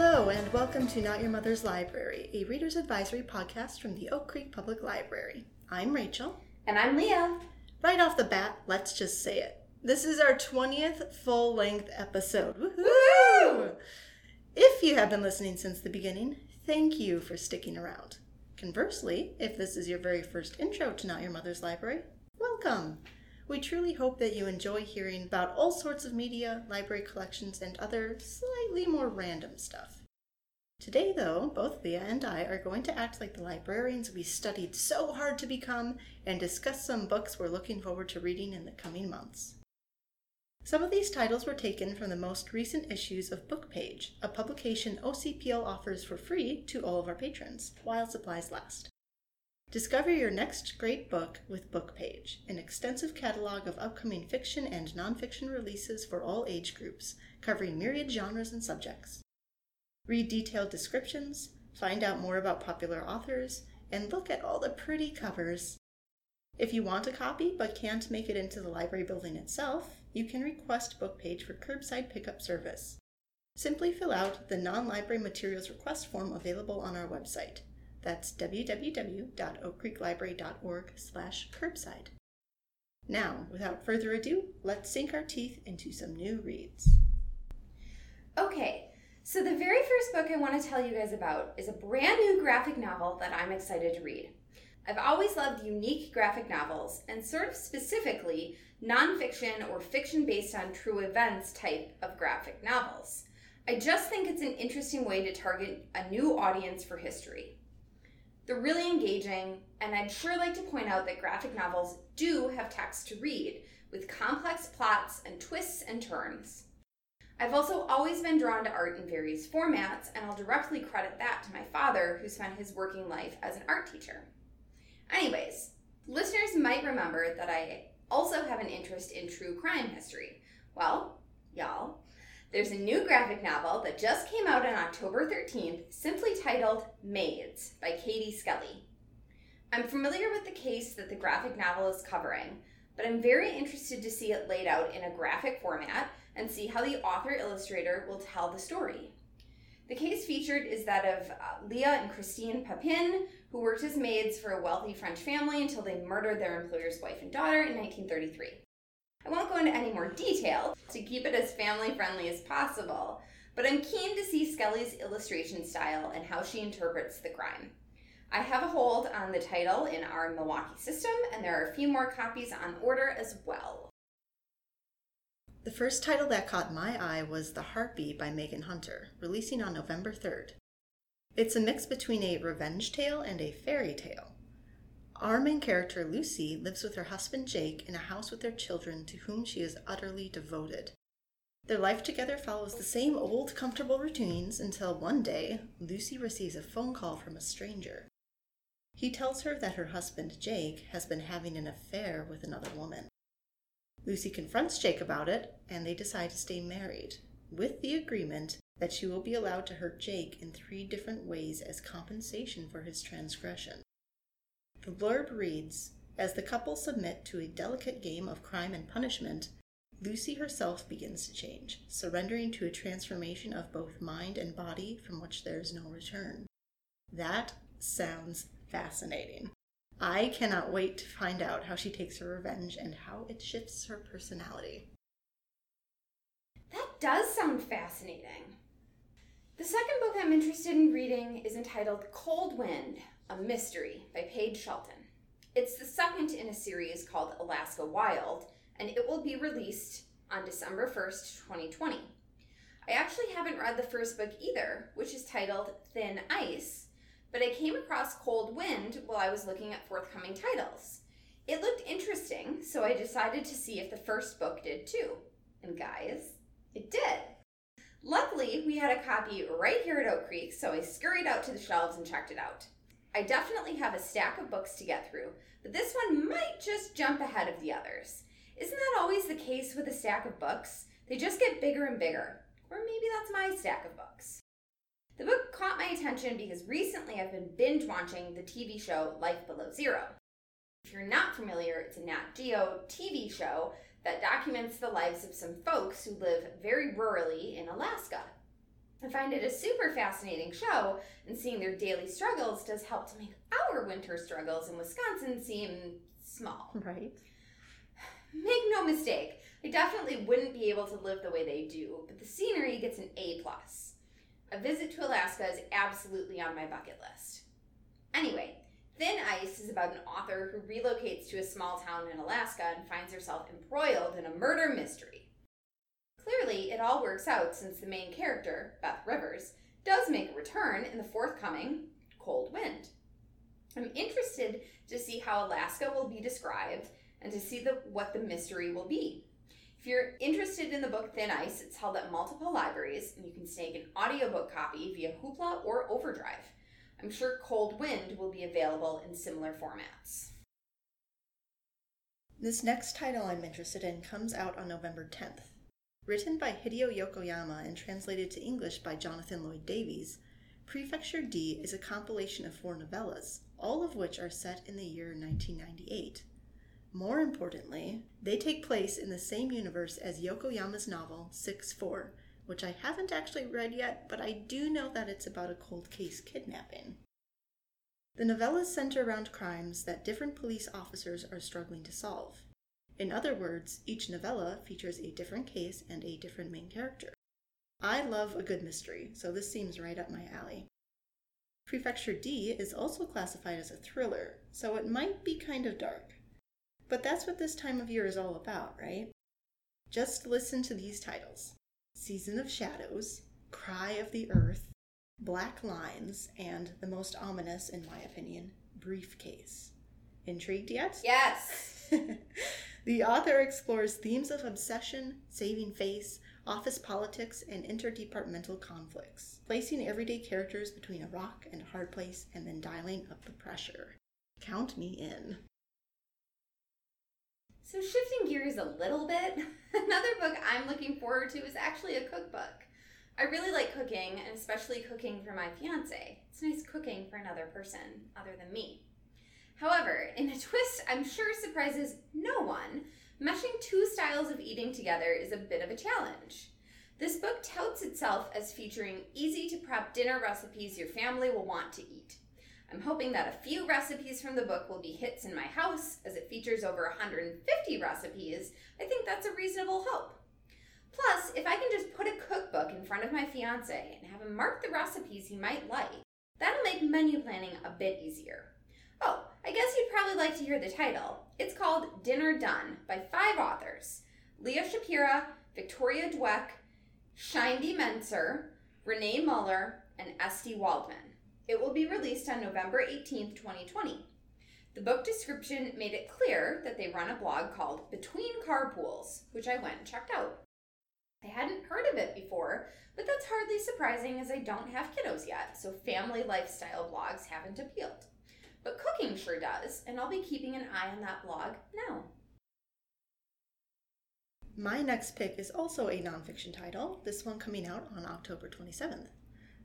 Hello, and welcome to Not Your Mother's Library, a reader's advisory podcast from the Oak Creek Public Library. I'm Rachel. And I'm Leah. Right off the bat, let's just say it. This is our 20th full length episode. Woo! If you have been listening since the beginning, thank you for sticking around. Conversely, if this is your very first intro to Not Your Mother's Library, welcome. We truly hope that you enjoy hearing about all sorts of media, library collections, and other slightly more random stuff. Today, though, both Leah and I are going to act like the librarians we studied so hard to become and discuss some books we're looking forward to reading in the coming months. Some of these titles were taken from the most recent issues of Bookpage, a publication OCPL offers for free to all of our patrons, while supplies last. Discover your next great book with Bookpage, an extensive catalog of upcoming fiction and nonfiction releases for all age groups, covering myriad genres and subjects. Read detailed descriptions, find out more about popular authors, and look at all the pretty covers. If you want a copy but can't make it into the library building itself, you can request Bookpage for curbside pickup service. Simply fill out the non library materials request form available on our website. That's www.oakcreeklibrary.org slash curbside. Now, without further ado, let's sink our teeth into some new reads. Okay, so the very first book I want to tell you guys about is a brand new graphic novel that I'm excited to read. I've always loved unique graphic novels, and sort of specifically, nonfiction or fiction based on true events type of graphic novels. I just think it's an interesting way to target a new audience for history. They're really engaging, and I'd sure like to point out that graphic novels do have text to read, with complex plots and twists and turns. I've also always been drawn to art in various formats, and I'll directly credit that to my father, who spent his working life as an art teacher. Anyways, listeners might remember that I also have an interest in true crime history. Well, y'all, there's a new graphic novel that just came out on October 13th, simply titled Maids by Katie Skelly. I'm familiar with the case that the graphic novel is covering, but I'm very interested to see it laid out in a graphic format and see how the author illustrator will tell the story. The case featured is that of uh, Leah and Christine Papin, who worked as maids for a wealthy French family until they murdered their employer's wife and daughter in 1933. I won't go into any more detail to keep it as family friendly as possible, but I'm keen to see Skelly's illustration style and how she interprets the crime. I have a hold on the title in our Milwaukee system, and there are a few more copies on order as well. The first title that caught my eye was The Harpy by Megan Hunter, releasing on November 3rd. It's a mix between a revenge tale and a fairy tale. Our main character, Lucy, lives with her husband Jake in a house with their children to whom she is utterly devoted. Their life together follows the same old, comfortable routines until one day, Lucy receives a phone call from a stranger. He tells her that her husband, Jake, has been having an affair with another woman. Lucy confronts Jake about it, and they decide to stay married, with the agreement that she will be allowed to hurt Jake in three different ways as compensation for his transgression. The blurb reads As the couple submit to a delicate game of crime and punishment, Lucy herself begins to change, surrendering to a transformation of both mind and body from which there is no return. That sounds fascinating. I cannot wait to find out how she takes her revenge and how it shifts her personality. That does sound fascinating. The second book I'm interested in reading is entitled Cold Wind a Mystery by Paige Shelton. It's the second in a series called Alaska Wild, and it will be released on December 1st, 2020. I actually haven't read the first book either, which is titled Thin Ice, but I came across Cold Wind while I was looking at forthcoming titles. It looked interesting, so I decided to see if the first book did too. And guys, it did. Luckily, we had a copy right here at Oak Creek, so I scurried out to the shelves and checked it out. I definitely have a stack of books to get through, but this one might just jump ahead of the others. Isn't that always the case with a stack of books? They just get bigger and bigger. Or maybe that's my stack of books. The book caught my attention because recently I've been binge watching the TV show Life Below Zero. If you're not familiar, it's a Nat Geo TV show that documents the lives of some folks who live very rurally in Alaska. I find it a super fascinating show, and seeing their daily struggles does help to make our winter struggles in Wisconsin seem small. Right. Make no mistake, I definitely wouldn't be able to live the way they do, but the scenery gets an A plus. A visit to Alaska is absolutely on my bucket list. Anyway, Thin Ice is about an author who relocates to a small town in Alaska and finds herself embroiled in a murder mystery. Clearly, it all works out since the main character, Beth Rivers, does make a return in the forthcoming Cold Wind. I'm interested to see how Alaska will be described and to see the, what the mystery will be. If you're interested in the book Thin Ice, it's held at multiple libraries, and you can snag an audiobook copy via Hoopla or Overdrive. I'm sure Cold Wind will be available in similar formats. This next title I'm interested in comes out on November 10th. Written by Hideo Yokoyama and translated to English by Jonathan Lloyd Davies, Prefecture D is a compilation of four novellas, all of which are set in the year 1998. More importantly, they take place in the same universe as Yokoyama's novel 6 4, which I haven't actually read yet, but I do know that it's about a cold case kidnapping. The novellas center around crimes that different police officers are struggling to solve. In other words, each novella features a different case and a different main character. I love a good mystery, so this seems right up my alley. Prefecture D is also classified as a thriller, so it might be kind of dark. But that's what this time of year is all about, right? Just listen to these titles Season of Shadows, Cry of the Earth, Black Lines, and the most ominous, in my opinion, Briefcase. Intrigued yet? Yes! the author explores themes of obsession, saving face, office politics, and interdepartmental conflicts, placing everyday characters between a rock and a hard place and then dialing up the pressure. Count me in. So, shifting gears a little bit, another book I'm looking forward to is actually a cookbook. I really like cooking, and especially cooking for my fiance. It's nice cooking for another person other than me. However, in a twist I'm sure surprises no one, meshing two styles of eating together is a bit of a challenge. This book touts itself as featuring easy to prep dinner recipes your family will want to eat. I'm hoping that a few recipes from the book will be hits in my house, as it features over 150 recipes. I think that's a reasonable hope. Plus, if I can just put a cookbook in front of my fiance and have him mark the recipes he might like, that'll make menu planning a bit easier. Oh, I guess you'd probably like to hear the title. It's called Dinner Done by five authors Leah Schapira, Victoria Dwek, Shindi Menser, Renee Muller, and Esty Waldman. It will be released on November 18th, 2020. The book description made it clear that they run a blog called Between Carpools, which I went and checked out. I hadn't heard of it before, but that's hardly surprising as I don't have kiddos yet, so family lifestyle blogs haven't appealed. But cooking sure does, and I'll be keeping an eye on that blog now. My next pick is also a nonfiction title, this one coming out on October 27th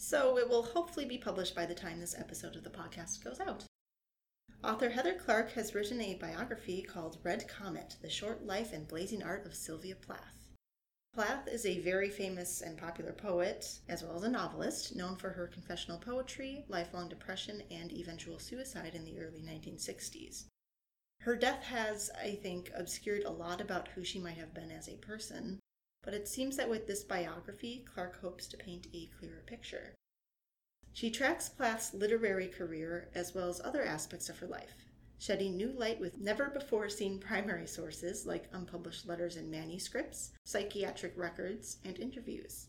so it will hopefully be published by the time this episode of the podcast goes out. Author Heather Clark has written a biography called Red Comet The Short Life and Blazing Art of Sylvia Plath. Plath is a very famous and popular poet, as well as a novelist, known for her confessional poetry, lifelong depression, and eventual suicide in the early 1960s. Her death has, I think, obscured a lot about who she might have been as a person, but it seems that with this biography, Clark hopes to paint a clearer picture. She tracks Plath's literary career as well as other aspects of her life, shedding new light with never before seen primary sources like unpublished letters and manuscripts, psychiatric records, and interviews.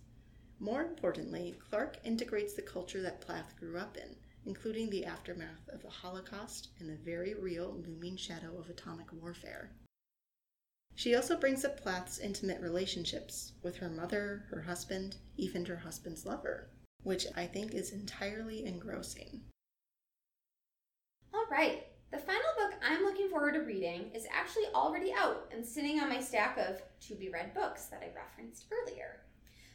More importantly, Clark integrates the culture that Plath grew up in, including the aftermath of the Holocaust and the very real looming shadow of atomic warfare. She also brings up Plath's intimate relationships with her mother, her husband, even her husband's lover, which I think is entirely engrossing. All right, the final book I'm looking forward to reading is actually already out and sitting on my stack of to be read books that I referenced earlier.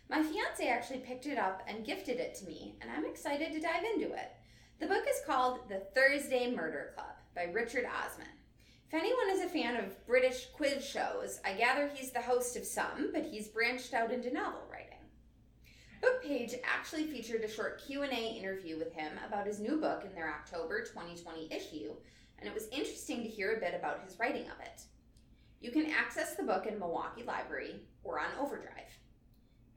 My fiance actually picked it up and gifted it to me, and I'm excited to dive into it. The book is called The Thursday Murder Club by Richard Osman. If anyone is a fan of British quiz shows, I gather he's the host of some, but he's branched out into novel writing. Book page actually featured a short Q&A interview with him about his new book in their October 2020 issue, and it was interesting to hear a bit about his writing of it. You can access the book in Milwaukee Library or on Overdrive.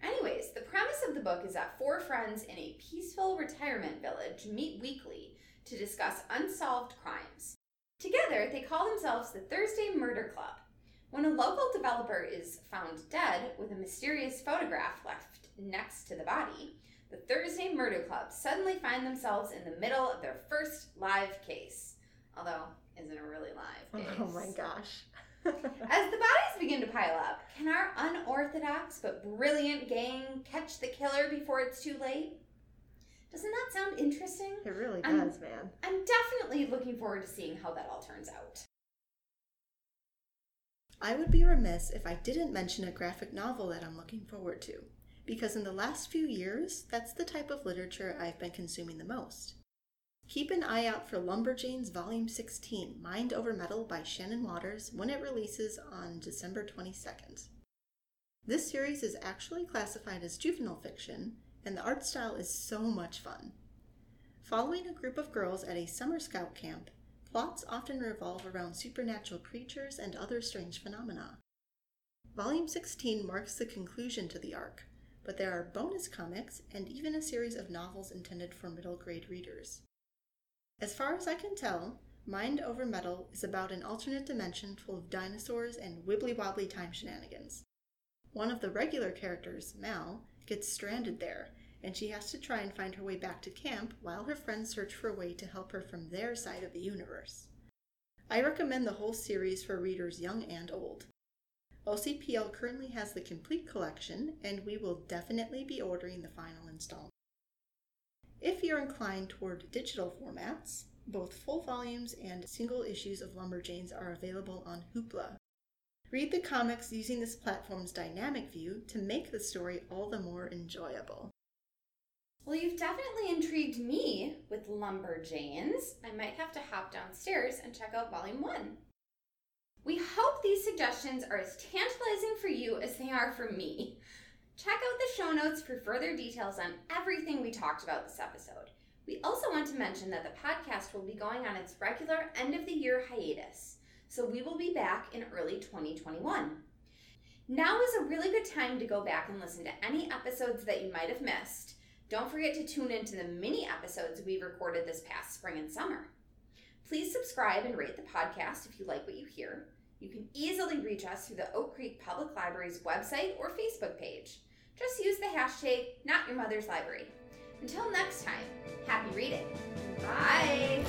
Anyways, the premise of the book is that four friends in a peaceful retirement village meet weekly to discuss unsolved crimes. Together, they call themselves the Thursday Murder Club. When a local developer is found dead with a mysterious photograph left next to the body, the Thursday Murder Club suddenly find themselves in the middle of their first live case. Although, isn't a really live oh case. Oh my gosh. As the bodies begin to pile up, can our unorthodox but brilliant gang catch the killer before it's too late? Doesn't that sound interesting? It really I'm- does, man. I'm definitely looking forward to seeing how that all turns out. I would be remiss if I didn't mention a graphic novel that I'm looking forward to, because in the last few years, that's the type of literature I've been consuming the most. Keep an eye out for Lumberjanes Volume 16 Mind Over Metal by Shannon Watters when it releases on December 22nd. This series is actually classified as juvenile fiction, and the art style is so much fun. Following a group of girls at a summer scout camp, plots often revolve around supernatural creatures and other strange phenomena. Volume 16 marks the conclusion to the arc, but there are bonus comics and even a series of novels intended for middle grade readers. As far as I can tell, Mind Over Metal is about an alternate dimension full of dinosaurs and wibbly wobbly time shenanigans. One of the regular characters, Mal, gets stranded there, and she has to try and find her way back to camp while her friends search for a way to help her from their side of the universe. I recommend the whole series for readers young and old. OCPL currently has the complete collection, and we will definitely be ordering the final installment. If you're inclined toward digital formats, both full volumes and single issues of Lumberjanes are available on Hoopla. Read the comics using this platform's dynamic view to make the story all the more enjoyable. Well, you've definitely intrigued me with Lumberjanes. I might have to hop downstairs and check out Volume 1. We hope these suggestions are as tantalizing for you as they are for me. Check out the show notes for further details on everything we talked about this episode. We also want to mention that the podcast will be going on its regular end of the year hiatus, so we will be back in early 2021. Now is a really good time to go back and listen to any episodes that you might have missed. Don't forget to tune into the mini episodes we recorded this past spring and summer. Please subscribe and rate the podcast if you like what you hear. You can easily reach us through the Oak Creek Public Library's website or Facebook page. Just use the hashtag Not Your Mother's Library. Until next time, happy reading. Bye.